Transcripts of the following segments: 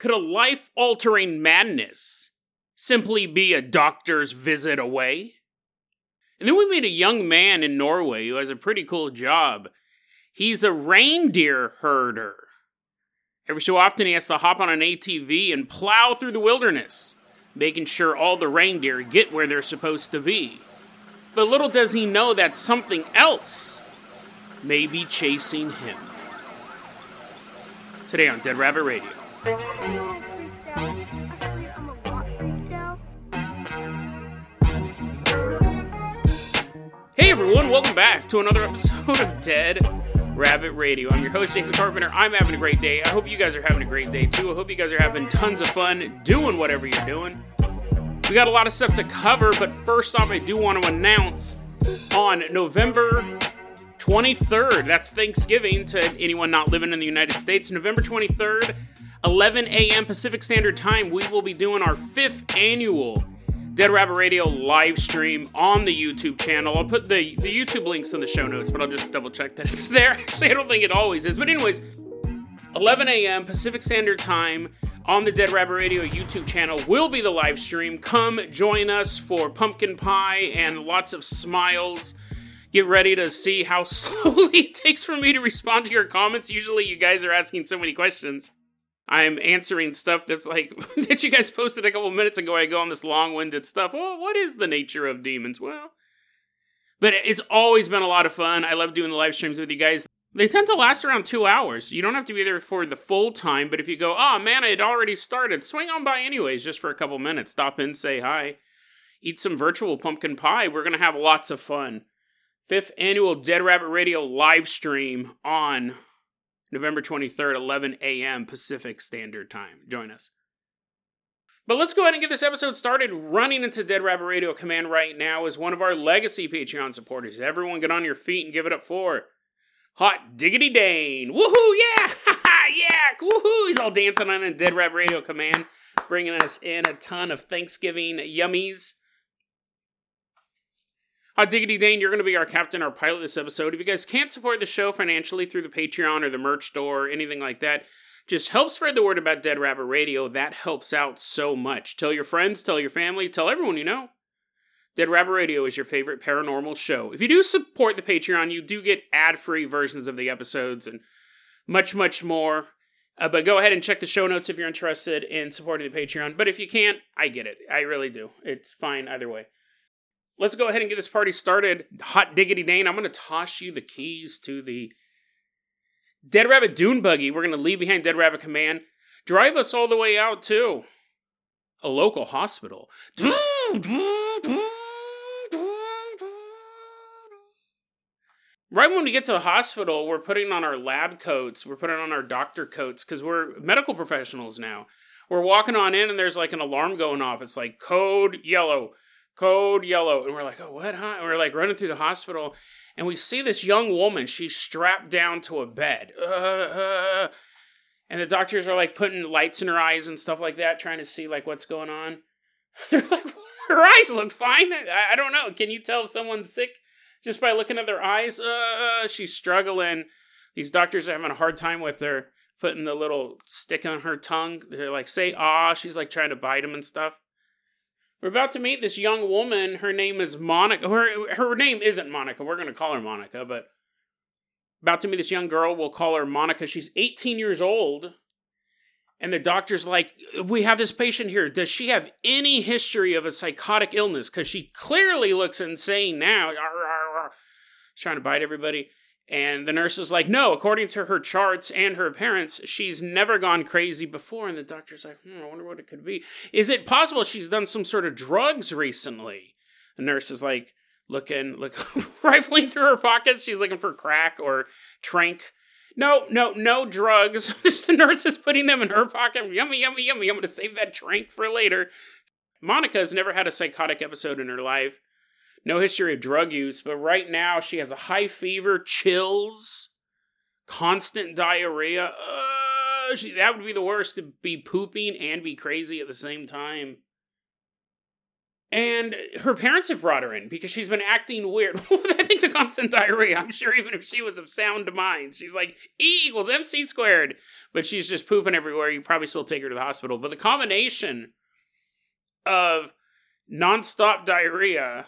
Could a life altering madness simply be a doctor's visit away? And then we meet a young man in Norway who has a pretty cool job. He's a reindeer herder. Every so often, he has to hop on an ATV and plow through the wilderness, making sure all the reindeer get where they're supposed to be. But little does he know that something else may be chasing him. Today on Dead Rabbit Radio. Hey everyone, welcome back to another episode of Dead Rabbit Radio. I'm your host, Jason Carpenter. I'm having a great day. I hope you guys are having a great day too. I hope you guys are having tons of fun doing whatever you're doing. We got a lot of stuff to cover, but first off, I do want to announce on November 23rd, that's Thanksgiving to anyone not living in the United States, November 23rd, 11 a.m. Pacific Standard Time, we will be doing our fifth annual Dead Rabbit Radio live stream on the YouTube channel. I'll put the, the YouTube links in the show notes, but I'll just double check that it's there. Actually, I don't think it always is. But, anyways, 11 a.m. Pacific Standard Time on the Dead Rabbit Radio YouTube channel will be the live stream. Come join us for pumpkin pie and lots of smiles. Get ready to see how slowly it takes for me to respond to your comments. Usually, you guys are asking so many questions. I'm answering stuff that's like that you guys posted a couple minutes ago. I go on this long-winded stuff. Well, what is the nature of demons? Well, but it's always been a lot of fun. I love doing the live streams with you guys. They tend to last around two hours. You don't have to be there for the full time, but if you go, oh man, it already started, swing on by anyways, just for a couple minutes. Stop in, say hi, eat some virtual pumpkin pie. We're gonna have lots of fun. Fifth annual Dead Rabbit Radio live stream on November 23rd, 11 a.m. Pacific Standard Time. Join us. But let's go ahead and get this episode started. Running into Dead Rabbit Radio Command right now is one of our legacy Patreon supporters. Everyone get on your feet and give it up for Hot Diggity Dane. Woohoo, yeah! yeah! Woohoo! He's all dancing on a Dead Rabbit Radio Command, bringing us in a ton of Thanksgiving yummies. Hot Diggity Dane, you're going to be our captain, our pilot this episode. If you guys can't support the show financially through the Patreon or the merch store or anything like that, just help spread the word about Dead Rabbit Radio. That helps out so much. Tell your friends, tell your family, tell everyone you know. Dead Rabbit Radio is your favorite paranormal show. If you do support the Patreon, you do get ad free versions of the episodes and much, much more. Uh, but go ahead and check the show notes if you're interested in supporting the Patreon. But if you can't, I get it. I really do. It's fine either way. Let's go ahead and get this party started. Hot diggity Dane, I'm going to toss you the keys to the Dead Rabbit Dune Buggy. We're going to leave behind Dead Rabbit Command. Drive us all the way out to a local hospital. Right when we get to the hospital, we're putting on our lab coats, we're putting on our doctor coats because we're medical professionals now. We're walking on in and there's like an alarm going off. It's like code yellow, code yellow. And we're like, oh, what, huh? And we're like running through the hospital and we see this young woman. She's strapped down to a bed. Uh, uh, and the doctors are like putting lights in her eyes and stuff like that, trying to see like what's going on. They're like, her eyes look fine. I, I don't know. Can you tell if someone's sick just by looking at their eyes? Uh, she's struggling. These doctors are having a hard time with her, putting the little stick on her tongue. They're like, say ah. She's like trying to bite him and stuff. We're about to meet this young woman. Her name is Monica. Her, her name isn't Monica. We're going to call her Monica, but about to meet this young girl. We'll call her Monica. She's 18 years old. And the doctor's like, We have this patient here. Does she have any history of a psychotic illness? Because she clearly looks insane now. She's trying to bite everybody. And the nurse is like, no, according to her charts and her parents, she's never gone crazy before. And the doctor's like, hmm, I wonder what it could be. Is it possible she's done some sort of drugs recently? The nurse is like, looking, look, rifling through her pockets. She's looking for crack or trank. No, no, no drugs. the nurse is putting them in her pocket. Yummy, yummy, yummy. I'm going to save that trank for later. Monica has never had a psychotic episode in her life no history of drug use, but right now she has a high fever, chills, constant diarrhea. Uh, she, that would be the worst to be pooping and be crazy at the same time. And her parents have brought her in because she's been acting weird. I think the constant diarrhea, I'm sure even if she was of sound mind, she's like E equals MC squared. But she's just pooping everywhere. You probably still take her to the hospital. But the combination of nonstop diarrhea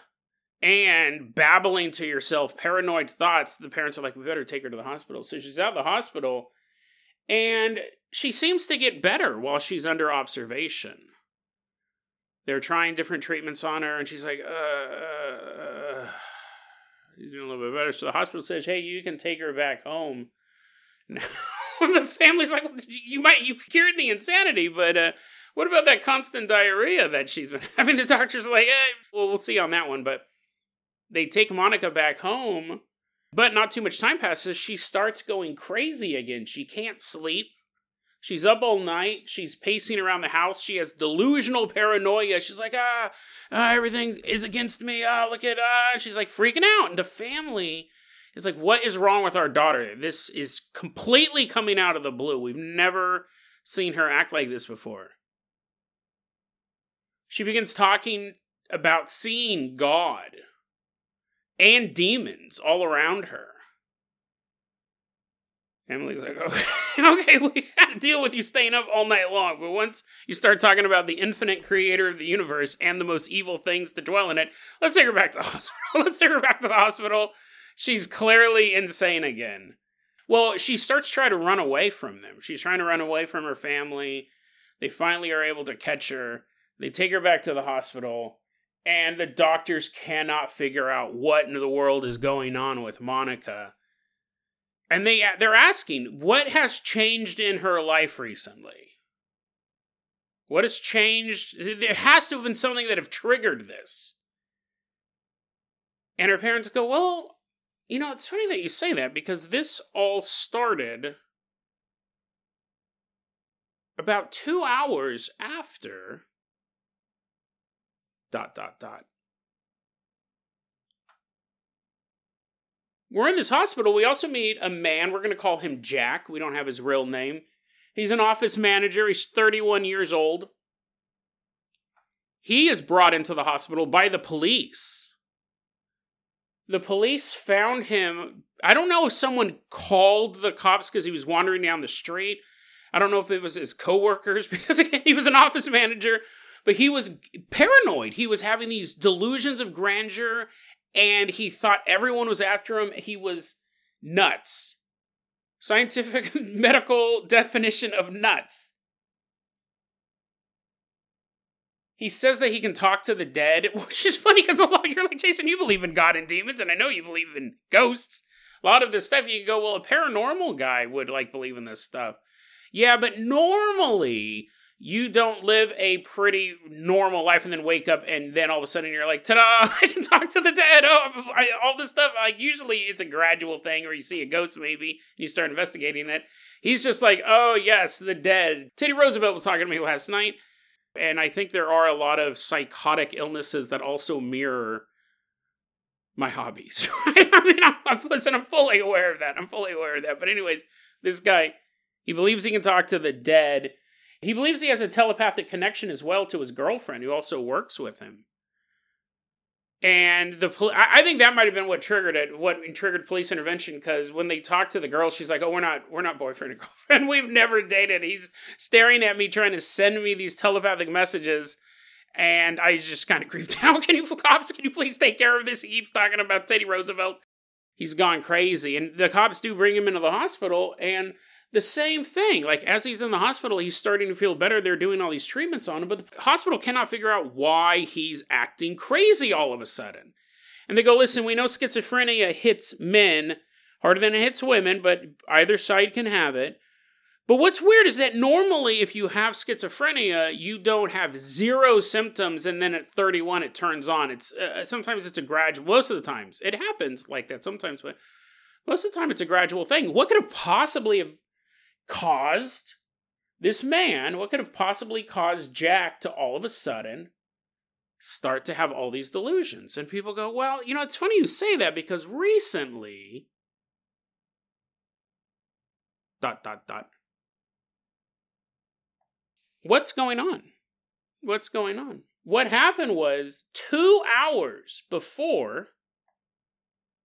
and babbling to yourself, paranoid thoughts, the parents are like, we better take her to the hospital. So she's out the hospital and she seems to get better while she's under observation they're trying different treatments on her, and she's like, uh, uh, you're doing a little bit better. So the hospital says, hey, you can take her back home. the family's like, well, you might, you cured the insanity, but uh, what about that constant diarrhea that she's been having? The doctor's like, eh, well, we'll see on that one. But they take Monica back home, but not too much time passes. She starts going crazy again. She can't sleep. She's up all night. She's pacing around the house. She has delusional paranoia. She's like, ah, ah everything is against me. Ah, look at ah. She's like freaking out. And the family is like, what is wrong with our daughter? This is completely coming out of the blue. We've never seen her act like this before. She begins talking about seeing God and demons all around her. Emily's like, okay, okay, we gotta deal with you staying up all night long. But once you start talking about the infinite creator of the universe and the most evil things to dwell in it, let's take her back to the hospital. let's take her back to the hospital. She's clearly insane again. Well, she starts trying to run away from them. She's trying to run away from her family. They finally are able to catch her. They take her back to the hospital, and the doctors cannot figure out what in the world is going on with Monica. And they they're asking what has changed in her life recently? What has changed? There has to have been something that have triggered this. And her parents go well you know it's funny that you say that because this all started about two hours after dot dot dot We're in this hospital. We also meet a man. We're going to call him Jack. We don't have his real name. He's an office manager. He's 31 years old. He is brought into the hospital by the police. The police found him. I don't know if someone called the cops because he was wandering down the street. I don't know if it was his coworkers because again, he was an office manager, but he was paranoid. He was having these delusions of grandeur and he thought everyone was after him. He was nuts. Scientific medical definition of nuts. He says that he can talk to the dead, which is funny because a lot you're like Jason, you believe in God and demons, and I know you believe in ghosts. A lot of this stuff you can go, well, a paranormal guy would like believe in this stuff. Yeah, but normally you don't live a pretty normal life and then wake up and then all of a sudden you're like, ta-da, I can talk to the dead. Oh, I, all this stuff. Like usually it's a gradual thing or you see a ghost maybe and you start investigating it. He's just like, oh yes, the dead. Teddy Roosevelt was talking to me last night. And I think there are a lot of psychotic illnesses that also mirror my hobbies. I mean, I'm, I'm, listen, I'm fully aware of that. I'm fully aware of that. But anyways, this guy, he believes he can talk to the dead he believes he has a telepathic connection as well to his girlfriend, who also works with him. And the pol- I think that might have been what triggered it, what triggered police intervention. Because when they talk to the girl, she's like, "Oh, we're not, we're not boyfriend and girlfriend. We've never dated." He's staring at me, trying to send me these telepathic messages, and I just kind of creeped out. Can you, cops? Can you please take care of this? He keeps talking about Teddy Roosevelt. He's gone crazy, and the cops do bring him into the hospital, and the same thing. Like as he's in the hospital, he's starting to feel better. They're doing all these treatments on him, but the hospital cannot figure out why he's acting crazy all of a sudden. And they go, listen, we know schizophrenia hits men harder than it hits women, but either side can have it. But what's weird is that normally, if you have schizophrenia, you don't have zero symptoms, and then at 31 it turns on. It's uh, sometimes it's a gradual. Most of the times it happens like that. Sometimes, but most of the time it's a gradual thing. What could have possibly have caused this man, what could have possibly caused Jack to all of a sudden start to have all these delusions? And people go, well, you know, it's funny you say that because recently. Dot, dot, dot. What's going on? What's going on? what happened was two hours before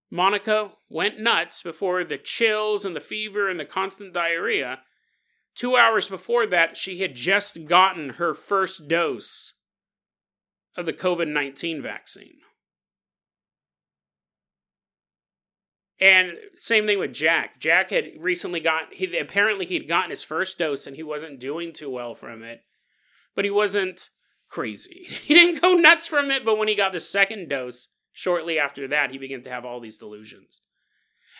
Monica went nuts, before the chills and the fever and the constant diarrhea, two hours before that, she had just gotten her first dose of the COVID 19 vaccine. And same thing with Jack. Jack had recently got he apparently he'd gotten his first dose and he wasn't doing too well from it. But he wasn't crazy. He didn't go nuts from it, but when he got the second dose, shortly after that, he began to have all these delusions.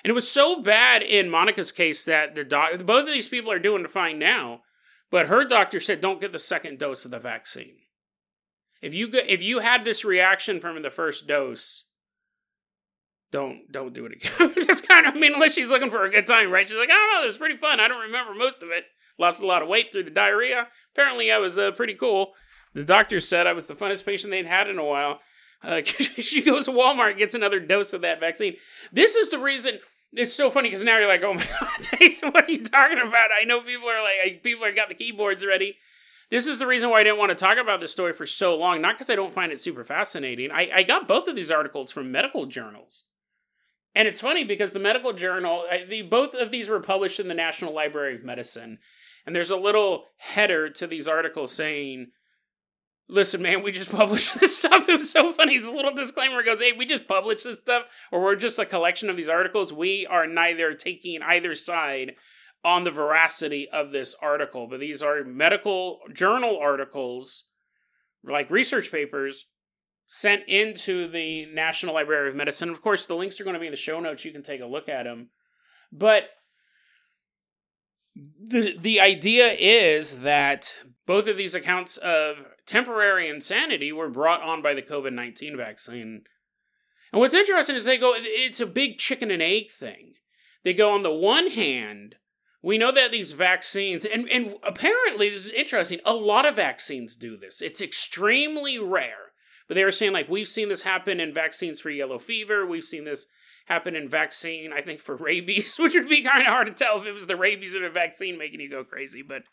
And it was so bad in Monica's case that the doc- both of these people are doing fine now, but her doctor said don't get the second dose of the vaccine. If you go, if you had this reaction from the first dose, don't don't do it again. That's kind of I mean, unless she's looking for a good time, right? She's like, don't know, it was pretty fun. I don't remember most of it. Lost a lot of weight through the diarrhea. Apparently, I was uh, pretty cool. The doctor said I was the funnest patient they'd had in a while. Uh, she goes to Walmart, gets another dose of that vaccine. This is the reason. It's so funny because now you're like, oh my god, Jason, what are you talking about? I know people are like, people are got the keyboards ready. This is the reason why I didn't want to talk about this story for so long. Not because I don't find it super fascinating. I, I got both of these articles from medical journals. And it's funny because the medical journal, the, both of these were published in the National Library of Medicine. And there's a little header to these articles saying, listen, man, we just published this stuff. It was so funny. A little disclaimer goes, hey, we just published this stuff, or we're just a collection of these articles. We are neither taking either side on the veracity of this article, but these are medical journal articles, like research papers, sent into the National Library of Medicine. Of course, the links are going to be in the show notes. You can take a look at them. But the the idea is that both of these accounts of temporary insanity were brought on by the COVID 19 vaccine. And what's interesting is they go, it's a big chicken and egg thing. They go, on the one hand, we know that these vaccines, and, and apparently, this is interesting, a lot of vaccines do this. It's extremely rare. But they were saying, like, we've seen this happen in vaccines for yellow fever. We've seen this happen in vaccine, I think, for rabies, which would be kind of hard to tell if it was the rabies or the vaccine making you go crazy. But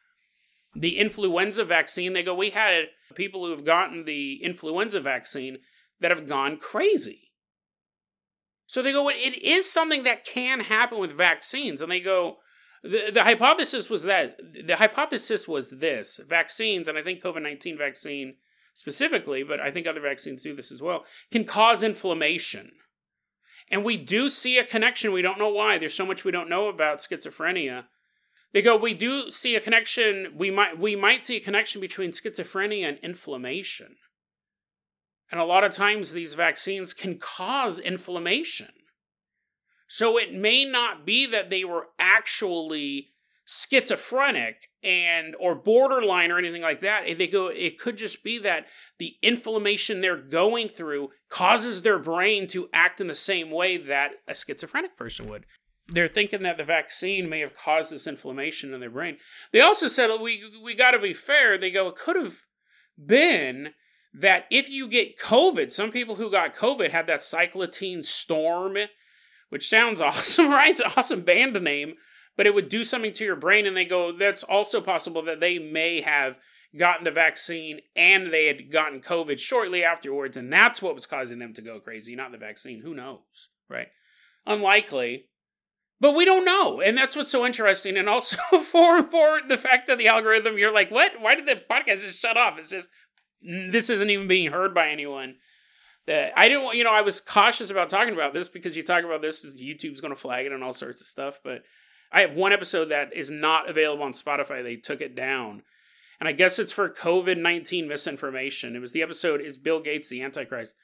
the influenza vaccine, they go, we had people who have gotten the influenza vaccine that have gone crazy. So they go, it is something that can happen with vaccines. And they go, the, the hypothesis was that, the hypothesis was this vaccines, and I think COVID 19 vaccine specifically, but I think other vaccines do this as well, can cause inflammation. And we do see a connection. We don't know why. There's so much we don't know about schizophrenia they go, we do see a connection. We might we might see a connection between schizophrenia and inflammation. And a lot of times these vaccines can cause inflammation. So it may not be that they were actually schizophrenic and or borderline or anything like that they go it could just be that the inflammation they're going through causes their brain to act in the same way that a schizophrenic person would they're thinking that the vaccine may have caused this inflammation in their brain. They also said we we got to be fair. They go it could have been that if you get COVID, some people who got COVID had that cytokine storm, which sounds awesome, right? It's an awesome band name, but it would do something to your brain. And they go that's also possible that they may have gotten the vaccine and they had gotten COVID shortly afterwards, and that's what was causing them to go crazy, not the vaccine. Who knows, right? Unlikely, but we don't know, and that's what's so interesting. And also for for the fact that the algorithm, you're like, what? Why did the podcast just shut off? It's just mm, this isn't even being heard by anyone. That I didn't, want, you know, I was cautious about talking about this because you talk about this, YouTube's going to flag it and all sorts of stuff. But I have one episode that is not available on Spotify. They took it down, and I guess it's for COVID nineteen misinformation. It was the episode "Is Bill Gates the Antichrist?"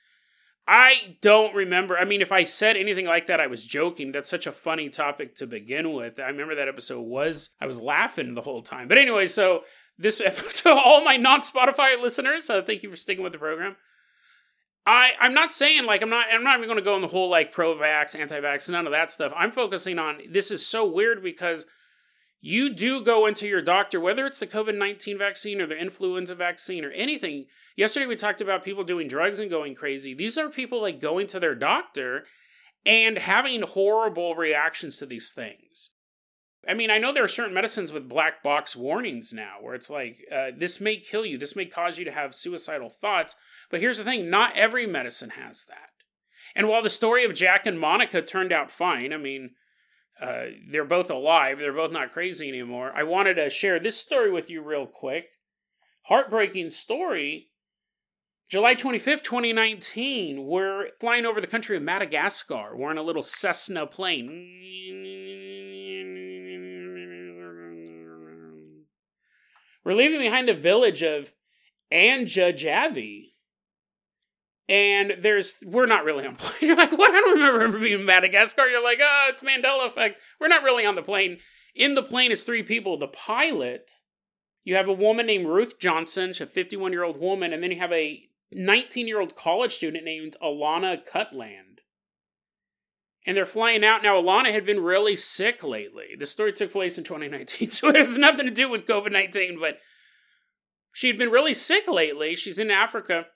I don't remember. I mean, if I said anything like that, I was joking. That's such a funny topic to begin with. I remember that episode was, I was laughing the whole time. But anyway, so this, to all my non Spotify listeners, uh, thank you for sticking with the program. I, I'm not saying like I'm not I'm not even going to go in the whole like pro vax, anti vax, none of that stuff. I'm focusing on this is so weird because you do go into your doctor, whether it's the COVID 19 vaccine or the influenza vaccine or anything. Yesterday, we talked about people doing drugs and going crazy. These are people like going to their doctor and having horrible reactions to these things. I mean, I know there are certain medicines with black box warnings now where it's like, uh, this may kill you, this may cause you to have suicidal thoughts. But here's the thing not every medicine has that. And while the story of Jack and Monica turned out fine, I mean, uh, they're both alive, they're both not crazy anymore. I wanted to share this story with you real quick. Heartbreaking story. July 25th, 2019, we're flying over the country of Madagascar. We're in a little Cessna plane. We're leaving behind the village of Anjajavy. And there's, we're not really on plane. You're like, what? I don't remember ever being in Madagascar. You're like, oh, it's Mandela effect. We're not really on the plane. In the plane is three people. The pilot, you have a woman named Ruth Johnson, she's a 51 year old woman, and then you have a 19 year old college student named Alana Cutland. And they're flying out. Now, Alana had been really sick lately. The story took place in 2019, so it has nothing to do with COVID 19, but she'd been really sick lately. She's in Africa.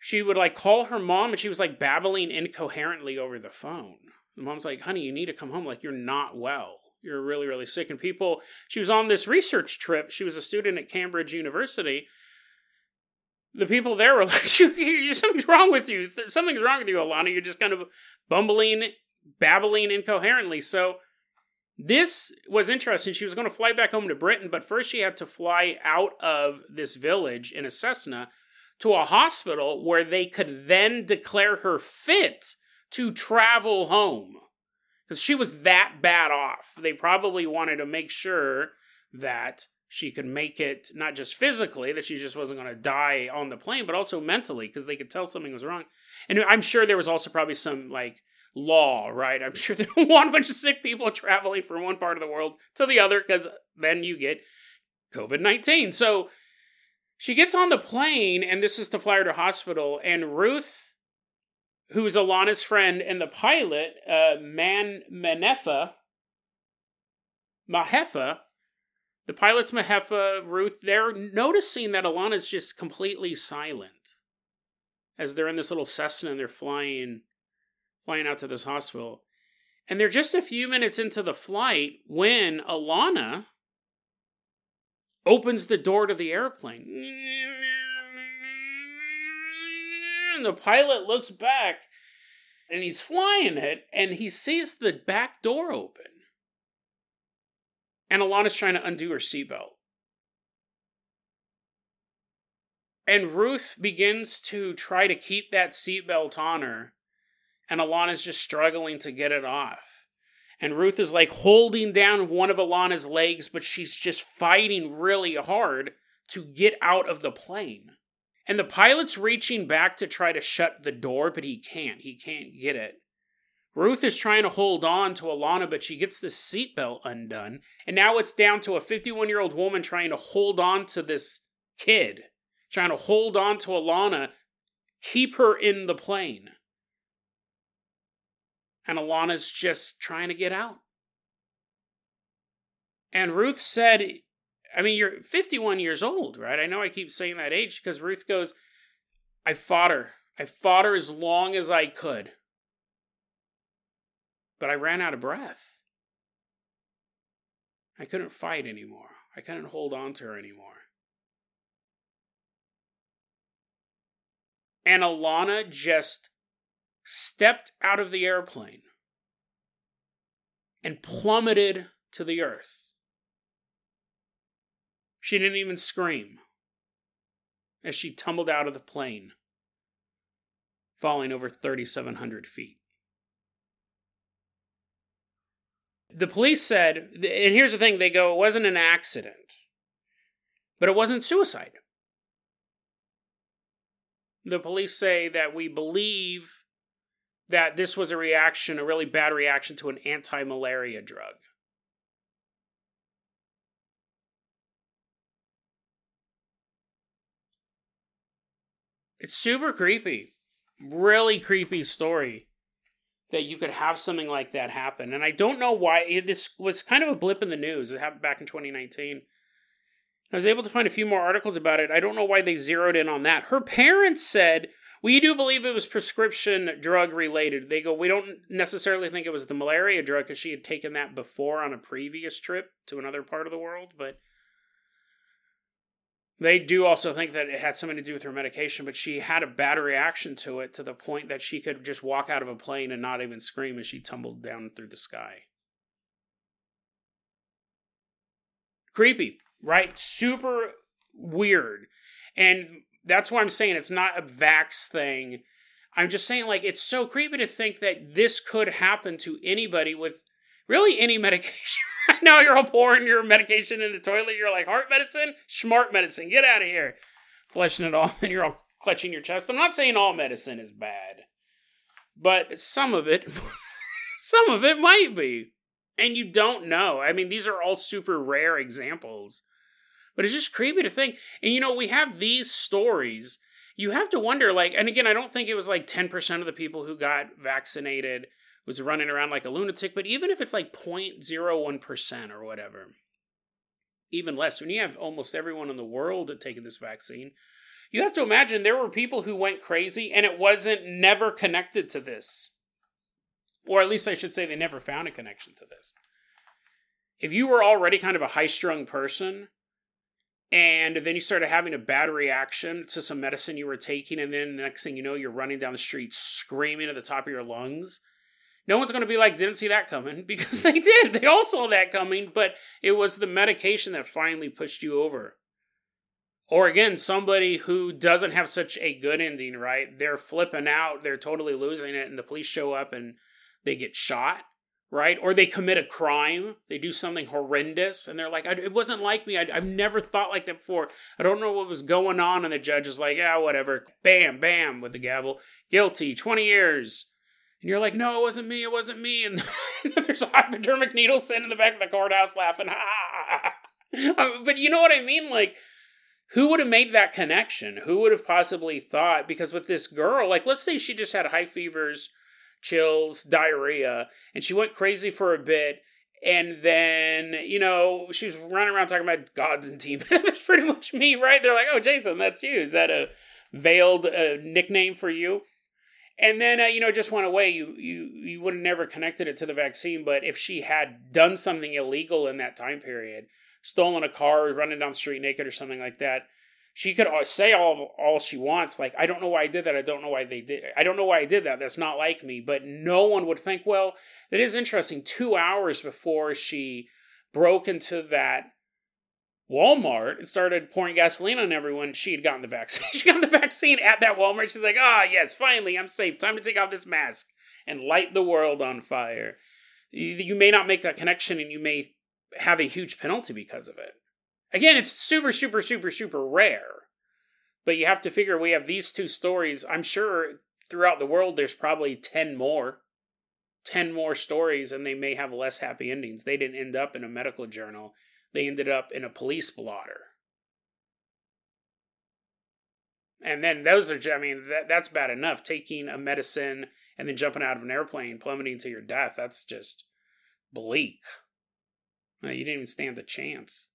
She would like call her mom and she was like babbling incoherently over the phone. The mom's like, honey, you need to come home. Like, you're not well. You're really, really sick. And people, she was on this research trip. She was a student at Cambridge University the people there were like, you, you, "Something's wrong with you. Something's wrong with you, Alana. You're just kind of bumbling, babbling incoherently." So this was interesting. She was going to fly back home to Britain, but first she had to fly out of this village in a Cessna to a hospital where they could then declare her fit to travel home. Because she was that bad off. They probably wanted to make sure that she could make it not just physically that she just wasn't going to die on the plane but also mentally because they could tell something was wrong. And i'm sure there was also probably some like law right? I'm sure they don't want a bunch of sick people traveling from one part of the world to the other because then you get covid-19 so she gets on the plane and this is to fly her to hospital and ruth who's alana's friend and the pilot uh, man manefa mahefa the pilots, Mahefa, Ruth, they're noticing that Alana's just completely silent as they're in this little Cessna and they're flying, flying out to this hospital. And they're just a few minutes into the flight when Alana opens the door to the airplane. And the pilot looks back and he's flying it and he sees the back door open and Alana's trying to undo her seatbelt. And Ruth begins to try to keep that seatbelt on her, and Alana's just struggling to get it off. And Ruth is like holding down one of Alana's legs, but she's just fighting really hard to get out of the plane. And the pilot's reaching back to try to shut the door, but he can't. He can't get it. Ruth is trying to hold on to Alana, but she gets the seatbelt undone. And now it's down to a 51 year old woman trying to hold on to this kid, trying to hold on to Alana, keep her in the plane. And Alana's just trying to get out. And Ruth said, I mean, you're 51 years old, right? I know I keep saying that age because Ruth goes, I fought her. I fought her as long as I could but I ran out of breath. I couldn't fight anymore. I couldn't hold on to her anymore. And Alana just stepped out of the airplane and plummeted to the earth. She didn't even scream as she tumbled out of the plane, falling over 3,700 feet. The police said, and here's the thing they go, it wasn't an accident, but it wasn't suicide. The police say that we believe that this was a reaction, a really bad reaction to an anti malaria drug. It's super creepy. Really creepy story that you could have something like that happen. And I don't know why this was kind of a blip in the news. It happened back in 2019. I was able to find a few more articles about it. I don't know why they zeroed in on that. Her parents said We do believe it was prescription drug related. They go, we don't necessarily think it was the malaria drug because she had taken that before on a previous trip to another part of the world, but they do also think that it had something to do with her medication, but she had a bad reaction to it to the point that she could just walk out of a plane and not even scream as she tumbled down through the sky. Creepy, right? Super weird. And that's why I'm saying it's not a vax thing. I'm just saying, like, it's so creepy to think that this could happen to anybody with really any medication. now you're all pouring your medication in the toilet. You're like, heart medicine, smart medicine, get out of here. Flushing it off, and you're all clutching your chest. I'm not saying all medicine is bad, but some of it, some of it might be. And you don't know. I mean, these are all super rare examples. But it's just creepy to think. And you know, we have these stories. You have to wonder, like, and again, I don't think it was like 10% of the people who got vaccinated was running around like a lunatic, but even if it's like 0.01% or whatever, even less, when you have almost everyone in the world taking this vaccine, you have to imagine there were people who went crazy and it wasn't never connected to this. Or at least I should say they never found a connection to this. If you were already kind of a high strung person and then you started having a bad reaction to some medicine you were taking, and then the next thing you know, you're running down the street screaming at the top of your lungs. No one's going to be like, didn't see that coming, because they did. They all saw that coming, but it was the medication that finally pushed you over. Or again, somebody who doesn't have such a good ending, right? They're flipping out, they're totally losing it, and the police show up and they get shot right? Or they commit a crime, they do something horrendous, and they're like, it wasn't like me. I, have never thought like that before. I don't know what was going on. And the judge is like, yeah, whatever. Bam, bam, with the gavel. Guilty, 20 years. And you're like, no, it wasn't me, it wasn't me. And there's a hypodermic needle sitting in the back of the courthouse laughing. Uh, but you know what I mean? Like, who would have made that connection? Who would have possibly thought? Because with this girl, like, let's say she just had high fevers chills, diarrhea, and she went crazy for a bit. And then, you know, she was running around talking about gods and team. That's pretty much me, right? They're like, oh, Jason, that's you. Is that a veiled uh, nickname for you? And then, uh, you know, just went away. You, you, you would have never connected it to the vaccine. But if she had done something illegal in that time period, stolen a car, running down the street naked or something like that, she could say all all she wants like i don't know why i did that i don't know why they did i don't know why i did that that's not like me but no one would think well it is interesting 2 hours before she broke into that Walmart and started pouring gasoline on everyone. She had gotten the vaccine. she got the vaccine at that Walmart. She's like, ah, oh, yes, finally, I'm safe. Time to take off this mask and light the world on fire. You may not make that connection and you may have a huge penalty because of it. Again, it's super, super, super, super rare. But you have to figure we have these two stories. I'm sure throughout the world there's probably 10 more. 10 more stories, and they may have less happy endings. They didn't end up in a medical journal, they ended up in a police blotter. And then those are, I mean, that, that's bad enough. Taking a medicine and then jumping out of an airplane, plummeting to your death, that's just bleak. You didn't even stand a chance.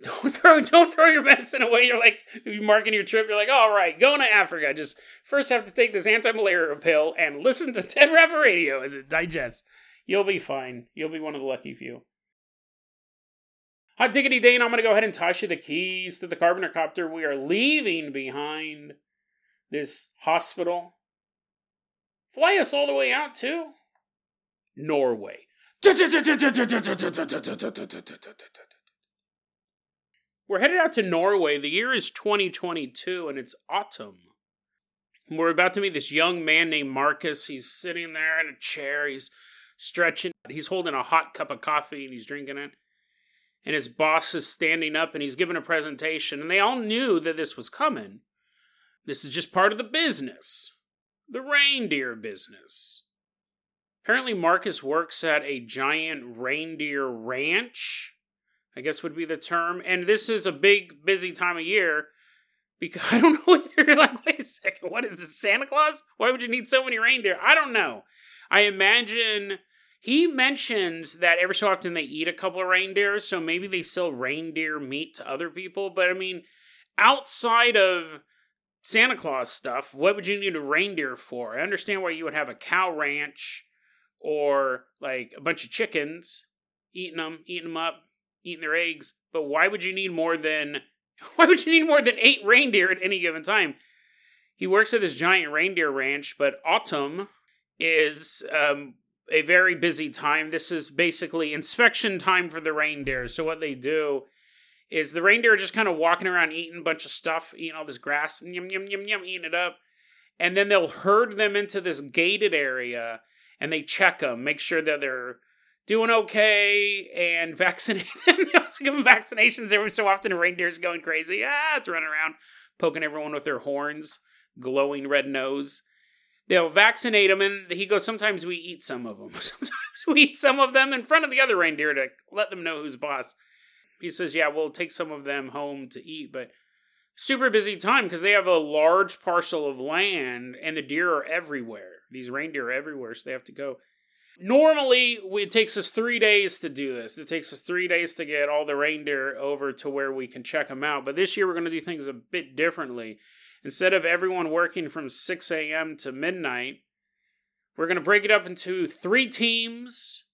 Don't throw don't throw your medicine away. You're like you're marking your trip. You're like, all right, going to Africa. Just first have to take this anti-malaria pill and listen to Dead Rabbit Radio as it digests. You'll be fine. You'll be one of the lucky few. Hot diggity Dane, I'm gonna go ahead and toss you the keys to the Carpenter copter. We are leaving behind this hospital. Fly us all the way out to Norway. We're headed out to Norway. The year is 2022 and it's autumn. We're about to meet this young man named Marcus. He's sitting there in a chair. He's stretching. He's holding a hot cup of coffee and he's drinking it. And his boss is standing up and he's giving a presentation. And they all knew that this was coming. This is just part of the business the reindeer business. Apparently, Marcus works at a giant reindeer ranch I guess would be the term. And this is a big, busy time of year because I don't know either. You're like, wait a second, what is this, Santa Claus? Why would you need so many reindeer? I don't know. I imagine he mentions that every so often they eat a couple of reindeer, so maybe they sell reindeer meat to other people. But I mean, outside of Santa Claus stuff, what would you need a reindeer for? I understand why you would have a cow ranch or like a bunch of chickens eating them, eating them up, eating their eggs, but why would you need more than why would you need more than 8 reindeer at any given time? He works at this giant reindeer ranch, but autumn is um, a very busy time. This is basically inspection time for the reindeer. So what they do is the reindeer are just kind of walking around eating a bunch of stuff, eating all this grass, yum yum yum yum, eating it up, and then they'll herd them into this gated area and they check them, make sure that they're doing okay, and vaccinate them. they also give them vaccinations every so often. Reindeer's going crazy. Ah, it's running around poking everyone with their horns, glowing red nose they'll vaccinate them and he goes sometimes we eat some of them sometimes we eat some of them in front of the other reindeer to let them know who's boss he says yeah we'll take some of them home to eat but super busy time because they have a large parcel of land and the deer are everywhere these reindeer are everywhere so they have to go normally it takes us three days to do this it takes us three days to get all the reindeer over to where we can check them out but this year we're going to do things a bit differently Instead of everyone working from 6 a.m. to midnight, we're going to break it up into three teams,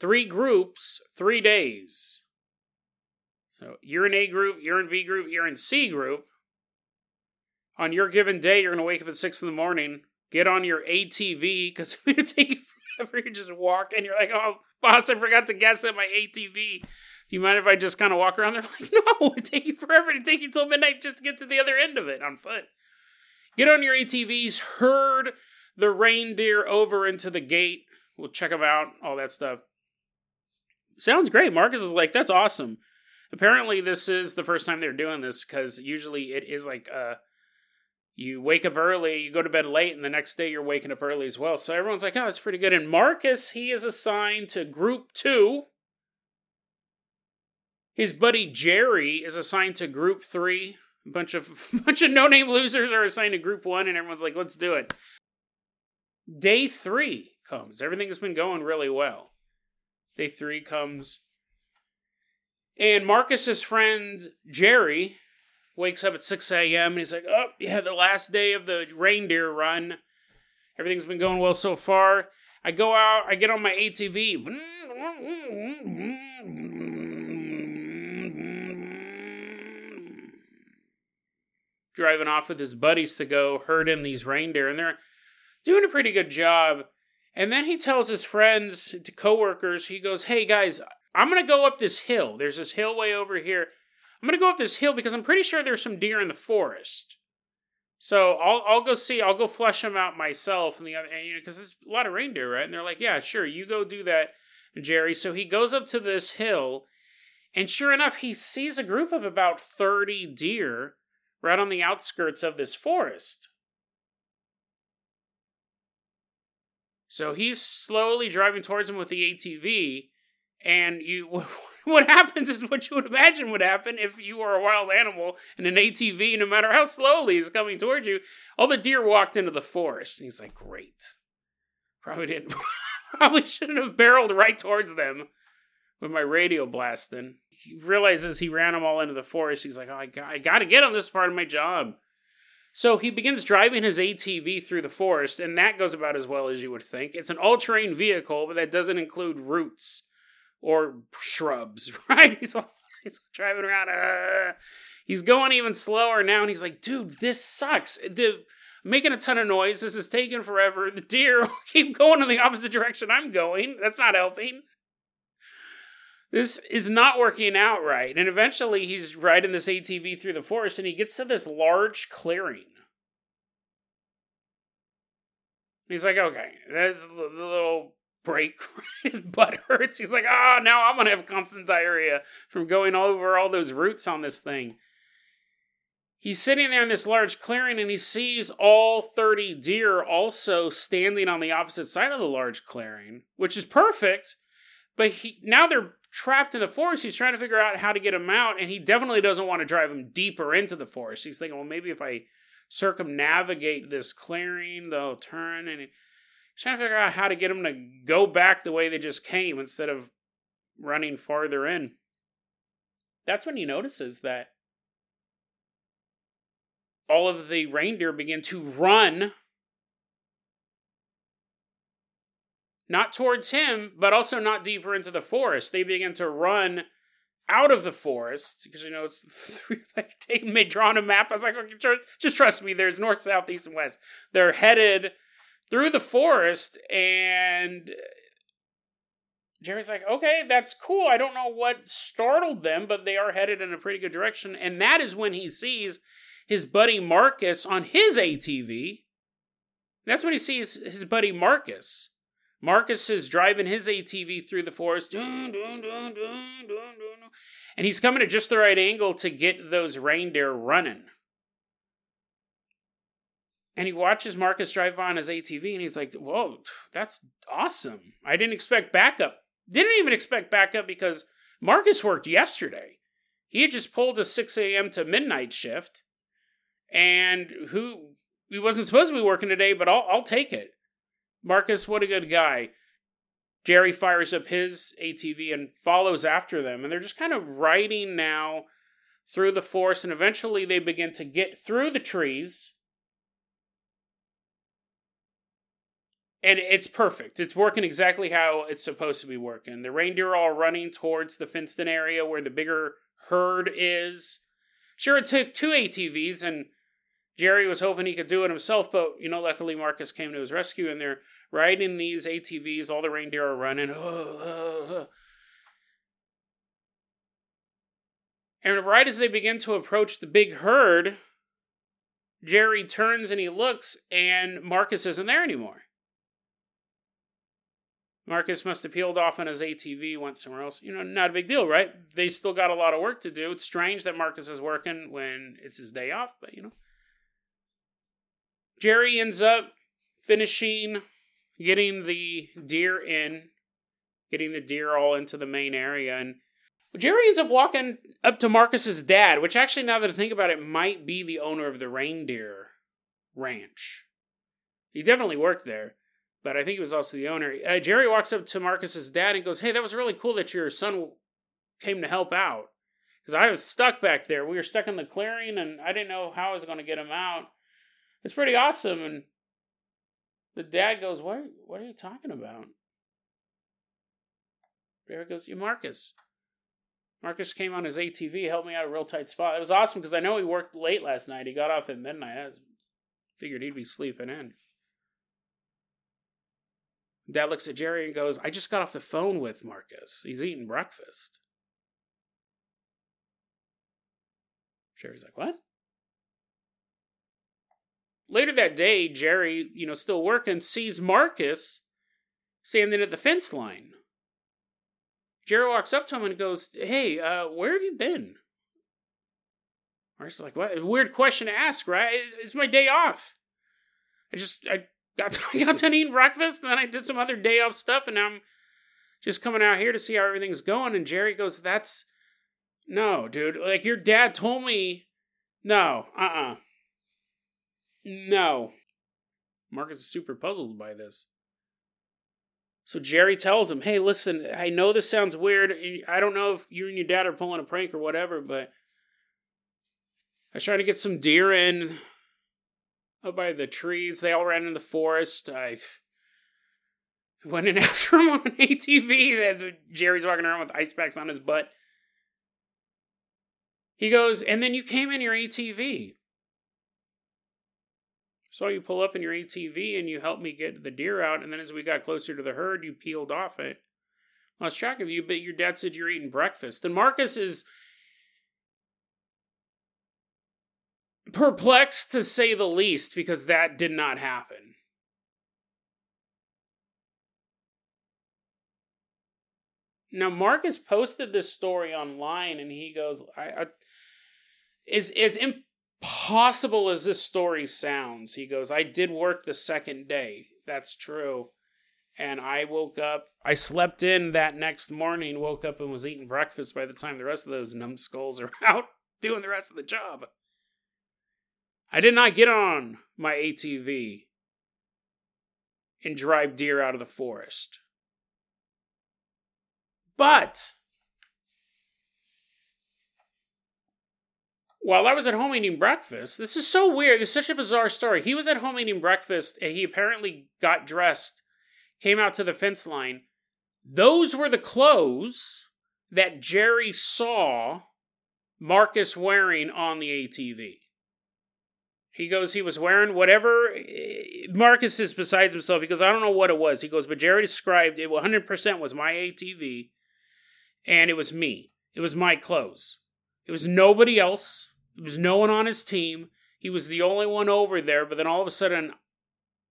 three groups, three days. So you're in A group, you're in B group, you're in C group. On your given day, you're going to wake up at 6 in the morning, get on your ATV, because it's going to take forever. You just walk, and you're like, oh, boss, I forgot to gas up my ATV. Do you mind if I just kind of walk around there? like, no, it take you forever to take you till midnight just to get to the other end of it on foot. Get on your ATVs, herd the reindeer over into the gate. We'll check them out, all that stuff. Sounds great. Marcus is like, that's awesome. Apparently, this is the first time they're doing this because usually it is like uh, you wake up early, you go to bed late, and the next day you're waking up early as well. So everyone's like, oh, it's pretty good. And Marcus, he is assigned to group two his buddy Jerry is assigned to Group Three. A bunch of bunch of no name losers are assigned to Group One, and everyone's like, "Let's do it." Day three comes. Everything has been going really well. Day three comes, and Marcus's friend Jerry wakes up at 6 a.m. and he's like, Oh, yeah, the last day of the reindeer run. Everything's been going well so far. I go out, I get on my ATV driving off with his buddies to go herd in these reindeer, and they're doing a pretty good job. And then he tells his friends, to coworkers, he goes, "Hey guys, I'm gonna go up this hill. There's this hill way over here. I'm gonna go up this hill because I'm pretty sure there's some deer in the forest. So I'll I'll go see. I'll go flush them out myself. And the other, and, you know, because there's a lot of reindeer, right? And they're like, "Yeah, sure, you go do that, Jerry." So he goes up to this hill, and sure enough, he sees a group of about thirty deer right on the outskirts of this forest. So he's slowly driving towards him with the ATV, and you what happens is what you would imagine would happen if you were a wild animal and an ATV, no matter how slowly is coming towards you. All the deer walked into the forest, and he's like, "Great, probably didn't, probably shouldn't have barreled right towards them with my radio blasting." he realizes he ran them all into the forest. He's like, oh, I got, I got to get on this part of my job. So he begins driving his ATV through the forest, and that goes about as well as you would think. It's an all terrain vehicle, but that doesn't include roots or shrubs, right? He's, all, he's driving around. Uh, he's going even slower now, and he's like, dude, this sucks. The making a ton of noise. This is taking forever. The deer keep going in the opposite direction I'm going. That's not helping this is not working out right. And eventually he's riding this ATV through the forest and he gets to this large clearing. He's like, okay, that's the little break. His butt hurts. He's like, ah, oh, now I'm to have constant diarrhea from going all over all those roots on this thing. He's sitting there in this large clearing and he sees all 30 deer also standing on the opposite side of the large clearing, which is perfect. But he now they're trapped in the forest. He's trying to figure out how to get them out, and he definitely doesn't want to drive them deeper into the forest. He's thinking, well, maybe if I circumnavigate this clearing, they'll turn. And trying to figure out how to get them to go back the way they just came instead of running farther in. That's when he notices that all of the reindeer begin to run not towards him, but also not deeper into the forest. They begin to run out of the forest because you know it's like taking me drawn a map. I was like, okay, just trust me. There's north, south, east, and west. They're headed through the forest, and Jerry's like, okay, that's cool. I don't know what startled them, but they are headed in a pretty good direction. And that is when he sees his buddy Marcus on his ATV. That's when he sees his buddy Marcus. Marcus is driving his ATV through the forest. And he's coming at just the right angle to get those reindeer running. And he watches Marcus drive by on his ATV and he's like, Whoa, that's awesome. I didn't expect backup. Didn't even expect backup because Marcus worked yesterday. He had just pulled a 6 a.m. to midnight shift. And who he wasn't supposed to be working today, but I'll, I'll take it. Marcus, what a good guy. Jerry fires up his ATV and follows after them. And they're just kind of riding now through the forest. And eventually they begin to get through the trees. And it's perfect. It's working exactly how it's supposed to be working. The reindeer are all running towards the fenced in area where the bigger herd is. Sure, it took two ATVs, and Jerry was hoping he could do it himself, but you know, luckily Marcus came to his rescue, and they're riding these ATVs. All the reindeer are running. And right as they begin to approach the big herd, Jerry turns and he looks, and Marcus isn't there anymore. Marcus must have peeled off on his ATV, went somewhere else. You know, not a big deal, right? They still got a lot of work to do. It's strange that Marcus is working when it's his day off, but you know. Jerry ends up finishing getting the deer in, getting the deer all into the main area. And Jerry ends up walking up to Marcus's dad, which actually, now that I think about it, might be the owner of the reindeer ranch. He definitely worked there, but I think he was also the owner. Uh, Jerry walks up to Marcus's dad and goes, Hey, that was really cool that your son came to help out. Because I was stuck back there. We were stuck in the clearing, and I didn't know how I was going to get him out. It's pretty awesome. And the dad goes, What, what are you talking about? Barry goes, You Marcus. Marcus came on his ATV, helped me out a real tight spot. It was awesome because I know he worked late last night. He got off at midnight. I figured he'd be sleeping in. Dad looks at Jerry and goes, I just got off the phone with Marcus. He's eating breakfast. Jerry's like, What? Later that day, Jerry, you know, still working, sees Marcus standing at the fence line. Jerry walks up to him and goes, Hey, uh, where have you been? Marcus is like, What? weird question to ask, right? It's my day off. I just, I got, got done eating breakfast, and then I did some other day off stuff, and now I'm just coming out here to see how everything's going. And Jerry goes, That's, no, dude. Like, your dad told me, no, uh uh-uh. uh no. Marcus is super puzzled by this. So Jerry tells him, hey, listen, I know this sounds weird. I don't know if you and your dad are pulling a prank or whatever, but I was trying to get some deer in up by the trees. They all ran in the forest. I went in after him on an ATV. Jerry's walking around with ice packs on his butt. He goes, and then you came in your ATV. Saw you pull up in your ATV and you helped me get the deer out, and then as we got closer to the herd, you peeled off it. Lost track of you, but your dad said you're eating breakfast. And Marcus is perplexed to say the least because that did not happen. Now Marcus posted this story online and he goes, I, I is is impossible as this story sounds, he goes, I did work the second day. That's true. And I woke up, I slept in that next morning, woke up and was eating breakfast by the time the rest of those numbskulls are out doing the rest of the job. I did not get on my ATV and drive deer out of the forest. But while I was at home eating breakfast, this is so weird. This is such a bizarre story. He was at home eating breakfast and he apparently got dressed, came out to the fence line. Those were the clothes that Jerry saw Marcus wearing on the ATV. He goes, he was wearing whatever. Eh, Marcus is besides himself. He goes, I don't know what it was. He goes, but Jerry described it 100% was my ATV and it was me. It was my clothes. It was nobody else. There was no one on his team. He was the only one over there, but then all of a sudden,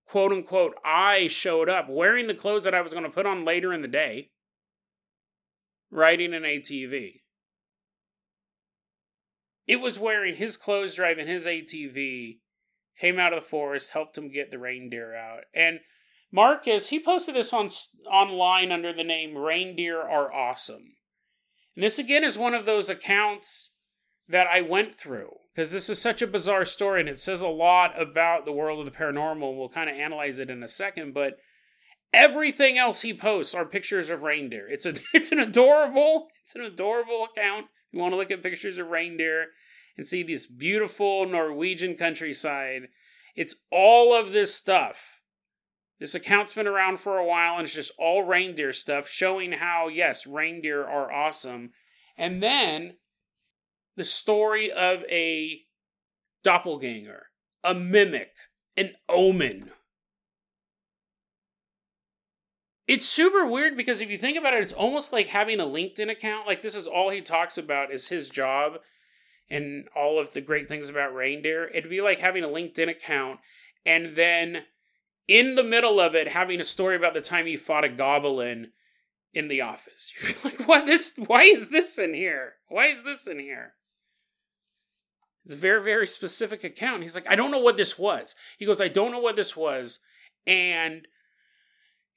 quote unquote, I showed up wearing the clothes that I was going to put on later in the day, riding an ATV. It was wearing his clothes, driving his ATV, came out of the forest, helped him get the reindeer out. And Marcus, he posted this on online under the name Reindeer Are Awesome. And this again is one of those accounts that I went through because this is such a bizarre story and it says a lot about the world of the paranormal. We'll kind of analyze it in a second, but everything else he posts are pictures of reindeer. It's a it's an adorable it's an adorable account. You want to look at pictures of reindeer and see this beautiful Norwegian countryside. It's all of this stuff. This account's been around for a while and it's just all reindeer stuff showing how yes, reindeer are awesome. And then the story of a doppelganger, a mimic, an omen. It's super weird because if you think about it, it's almost like having a LinkedIn account. Like this is all he talks about is his job and all of the great things about reindeer. It'd be like having a LinkedIn account and then in the middle of it having a story about the time he fought a goblin in the office. You're like, what this why is this in here? Why is this in here? It's a very, very specific account. He's like, I don't know what this was. He goes, I don't know what this was. And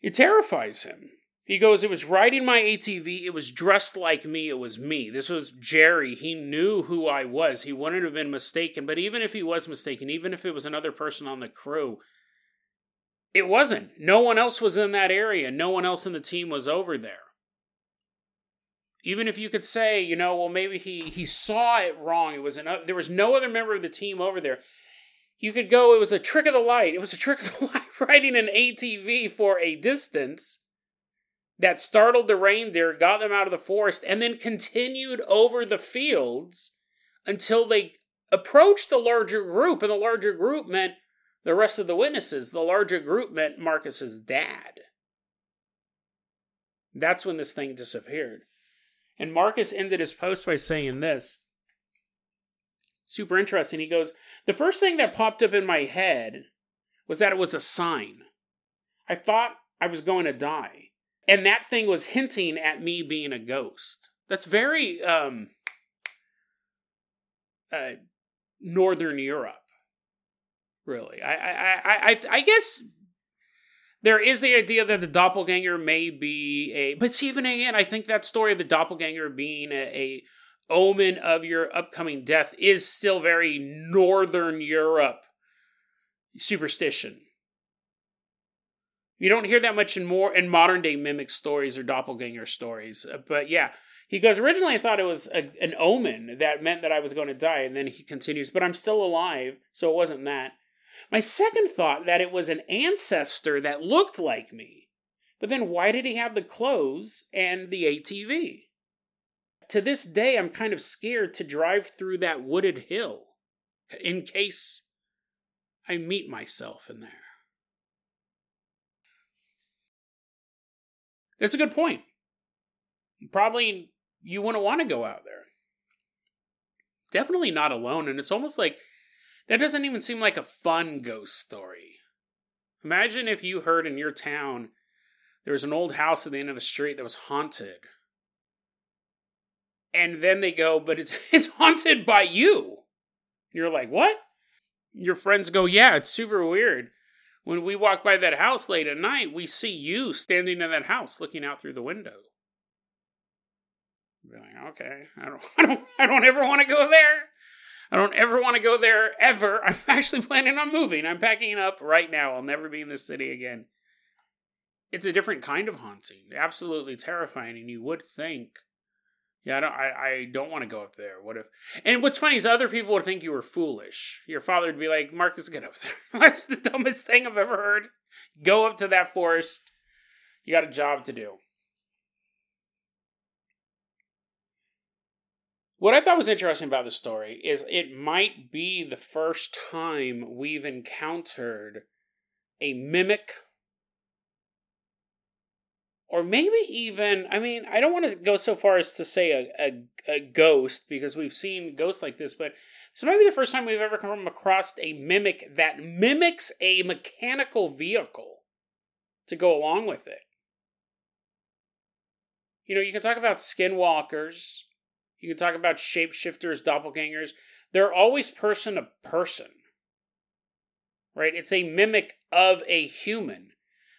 it terrifies him. He goes, It was riding my ATV. It was dressed like me. It was me. This was Jerry. He knew who I was. He wouldn't have been mistaken. But even if he was mistaken, even if it was another person on the crew, it wasn't. No one else was in that area. No one else in the team was over there even if you could say, you know, well, maybe he he saw it wrong. It was an, uh, there was no other member of the team over there. You could go. It was a trick of the light. It was a trick of the light riding an ATV for a distance that startled the reindeer, got them out of the forest, and then continued over the fields until they approached the larger group. And the larger group meant the rest of the witnesses. The larger group meant Marcus's dad. That's when this thing disappeared. And Marcus ended his post by saying this. Super interesting. He goes, The first thing that popped up in my head was that it was a sign. I thought I was going to die. And that thing was hinting at me being a ghost. That's very um, uh, Northern Europe, really. I, I, I, I, guess there is the idea that the doppelganger may be a but see even again i think that story of the doppelganger being a, a omen of your upcoming death is still very northern europe superstition you don't hear that much in more in modern day mimic stories or doppelganger stories uh, but yeah he goes originally i thought it was a, an omen that meant that i was going to die and then he continues but i'm still alive so it wasn't that my second thought that it was an ancestor that looked like me. But then why did he have the clothes and the ATV? To this day, I'm kind of scared to drive through that wooded hill in case I meet myself in there. That's a good point. Probably you wouldn't want to go out there. Definitely not alone. And it's almost like that doesn't even seem like a fun ghost story. Imagine if you heard in your town there was an old house at the end of a street that was haunted. And then they go, but it's, it's haunted by you. You're like, what? Your friends go, yeah, it's super weird. When we walk by that house late at night, we see you standing in that house looking out through the window. Be like, okay, I don't, I don't, I don't ever want to go there. I don't ever want to go there ever. I'm actually planning on moving. I'm packing up right now. I'll never be in this city again. It's a different kind of haunting. Absolutely terrifying. And you would think, Yeah, I don't. I, I don't want to go up there. What if? And what's funny is other people would think you were foolish. Your father would be like, "Marcus, get up there." That's the dumbest thing I've ever heard. Go up to that forest. You got a job to do. What I thought was interesting about the story is it might be the first time we've encountered a mimic or maybe even i mean i don't want to go so far as to say a, a, a, ghost because we've seen ghosts like this but this might be the first time we've ever come across a mimic that mimics a mechanical vehicle to go along with it. You know you can talk about skinwalkers you can talk about shapeshifters doppelgangers. They're always person to person right? It's a mimic of a human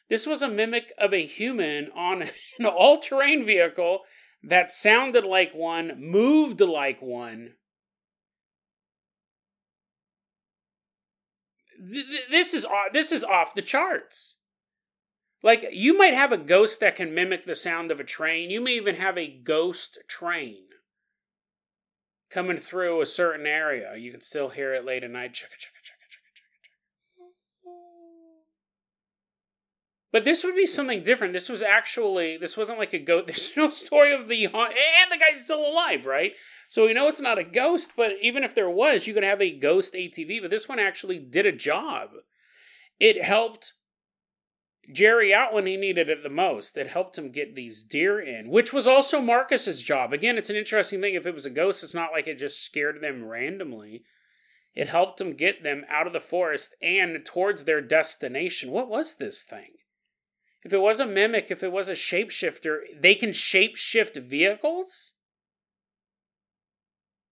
this was a mimic of a human on an all terrain vehicle that sounded like one, moved like one. This is this is off the charts. Like you might have a ghost that can mimic the sound of a train. You may even have a ghost train coming through a certain area. You can still hear it late at night. Chugga, chugga, chugga. But this would be something different. This was actually this wasn't like a ghost. There's no story of the and the guy's still alive, right? So we know it's not a ghost. But even if there was, you could have a ghost ATV. But this one actually did a job. It helped Jerry out when he needed it the most. It helped him get these deer in, which was also Marcus's job. Again, it's an interesting thing. If it was a ghost, it's not like it just scared them randomly. It helped them get them out of the forest and towards their destination. What was this thing? If it was a mimic, if it was a shapeshifter, they can shapeshift vehicles?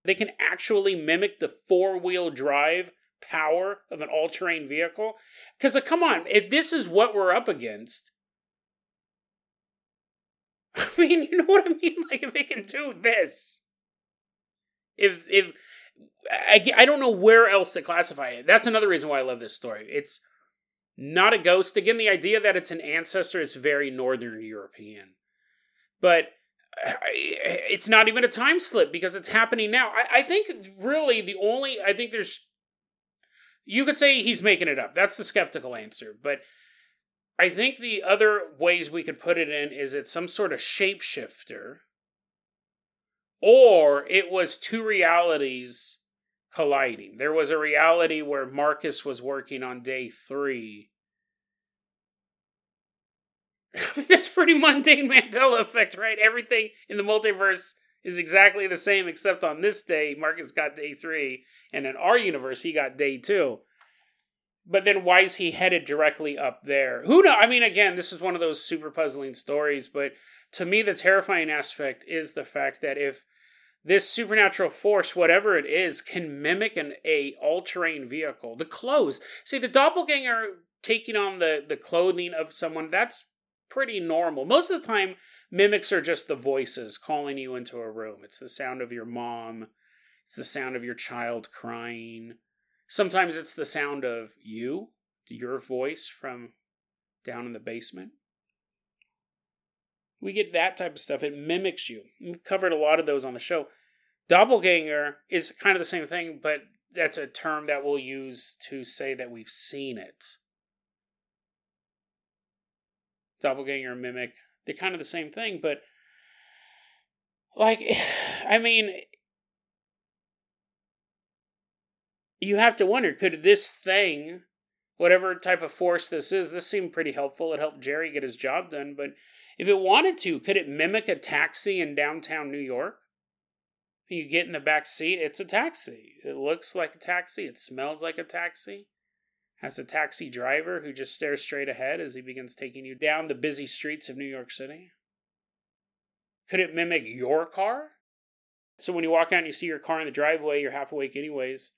They can actually mimic the four wheel drive power of an all terrain vehicle? Because, uh, come on, if this is what we're up against, I mean, you know what I mean? Like, if it can do this, if, if, I, I don't know where else to classify it. That's another reason why I love this story. It's, not a ghost. Again, the idea that it's an ancestor is very Northern European. But it's not even a time slip because it's happening now. I, I think really the only, I think there's, you could say he's making it up. That's the skeptical answer. But I think the other ways we could put it in is it's some sort of shapeshifter, or it was two realities colliding. There was a reality where Marcus was working on day three. That's pretty mundane Mandela effect, right? Everything in the multiverse is exactly the same, except on this day, Marcus got day three, and in our universe, he got day two. But then why is he headed directly up there? Who know? I mean, again, this is one of those super puzzling stories, but to me, the terrifying aspect is the fact that if this supernatural force, whatever it is, can mimic an a all-terrain vehicle. The clothes. See, the doppelganger taking on the, the clothing of someone, that's pretty normal. Most of the time, mimics are just the voices calling you into a room. It's the sound of your mom, it's the sound of your child crying. Sometimes it's the sound of you, your voice from down in the basement. We get that type of stuff. It mimics you. We've covered a lot of those on the show. Doppelganger is kind of the same thing, but that's a term that we'll use to say that we've seen it. Doppelganger, mimic, they're kind of the same thing, but like, I mean, you have to wonder could this thing, whatever type of force this is, this seemed pretty helpful. It helped Jerry get his job done, but if it wanted to, could it mimic a taxi in downtown New York? You get in the back seat, it's a taxi. It looks like a taxi, it smells like a taxi. Has a taxi driver who just stares straight ahead as he begins taking you down the busy streets of New York City. Could it mimic your car? So when you walk out and you see your car in the driveway, you're half awake anyways.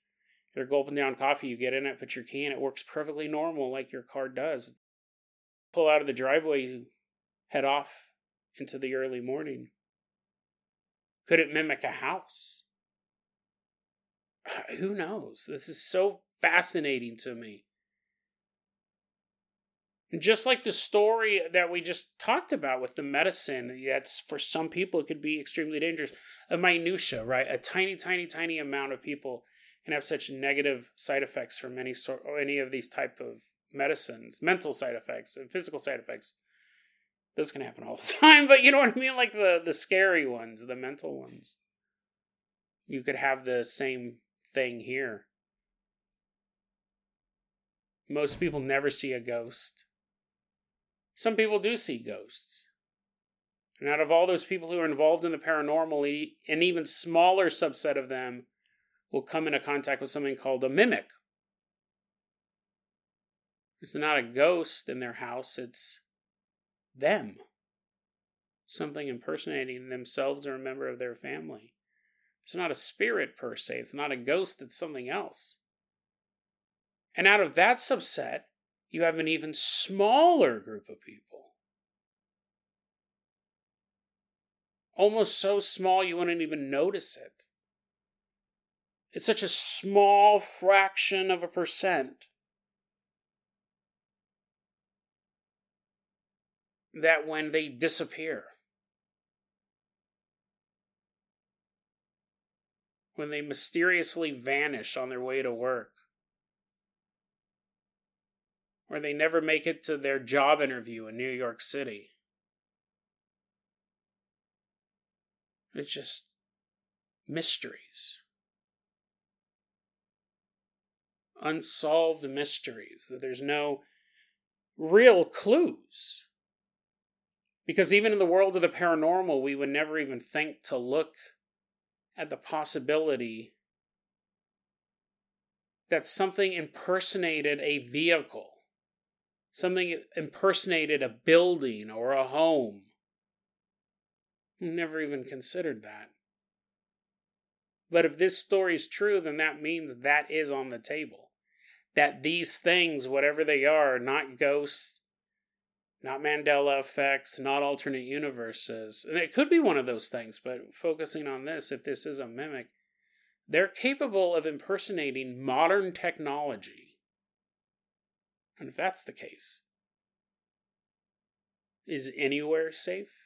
You're gulping down coffee, you get in it, put your key in, it works perfectly normal like your car does. Pull out of the driveway, you head off into the early morning? Could it mimic a house? Who knows? This is so fascinating to me. Just like the story that we just talked about with the medicine, that's for some people it could be extremely dangerous. A minutia, right? A tiny, tiny, tiny amount of people can have such negative side effects from any sort or any of these type of medicines, mental side effects and physical side effects. This can happen all the time, but you know what I mean? Like the the scary ones, the mental ones. You could have the same thing here. Most people never see a ghost. Some people do see ghosts. And out of all those people who are involved in the paranormal, an even smaller subset of them will come into contact with something called a mimic. It's not a ghost in their house, it's them. Something impersonating themselves or a member of their family. It's not a spirit per se, it's not a ghost, it's something else. And out of that subset, you have an even smaller group of people. Almost so small you wouldn't even notice it. It's such a small fraction of a percent that when they disappear, when they mysteriously vanish on their way to work, or they never make it to their job interview in New York City. It's just mysteries. Unsolved mysteries. That there's no real clues. Because even in the world of the paranormal, we would never even think to look at the possibility that something impersonated a vehicle something impersonated a building or a home. We Never even considered that. But if this story is true, then that means that is on the table. That these things, whatever they are, not ghosts, not Mandela effects, not alternate universes, and it could be one of those things, but focusing on this, if this is a mimic, they're capable of impersonating modern technology and if that's the case, is anywhere safe?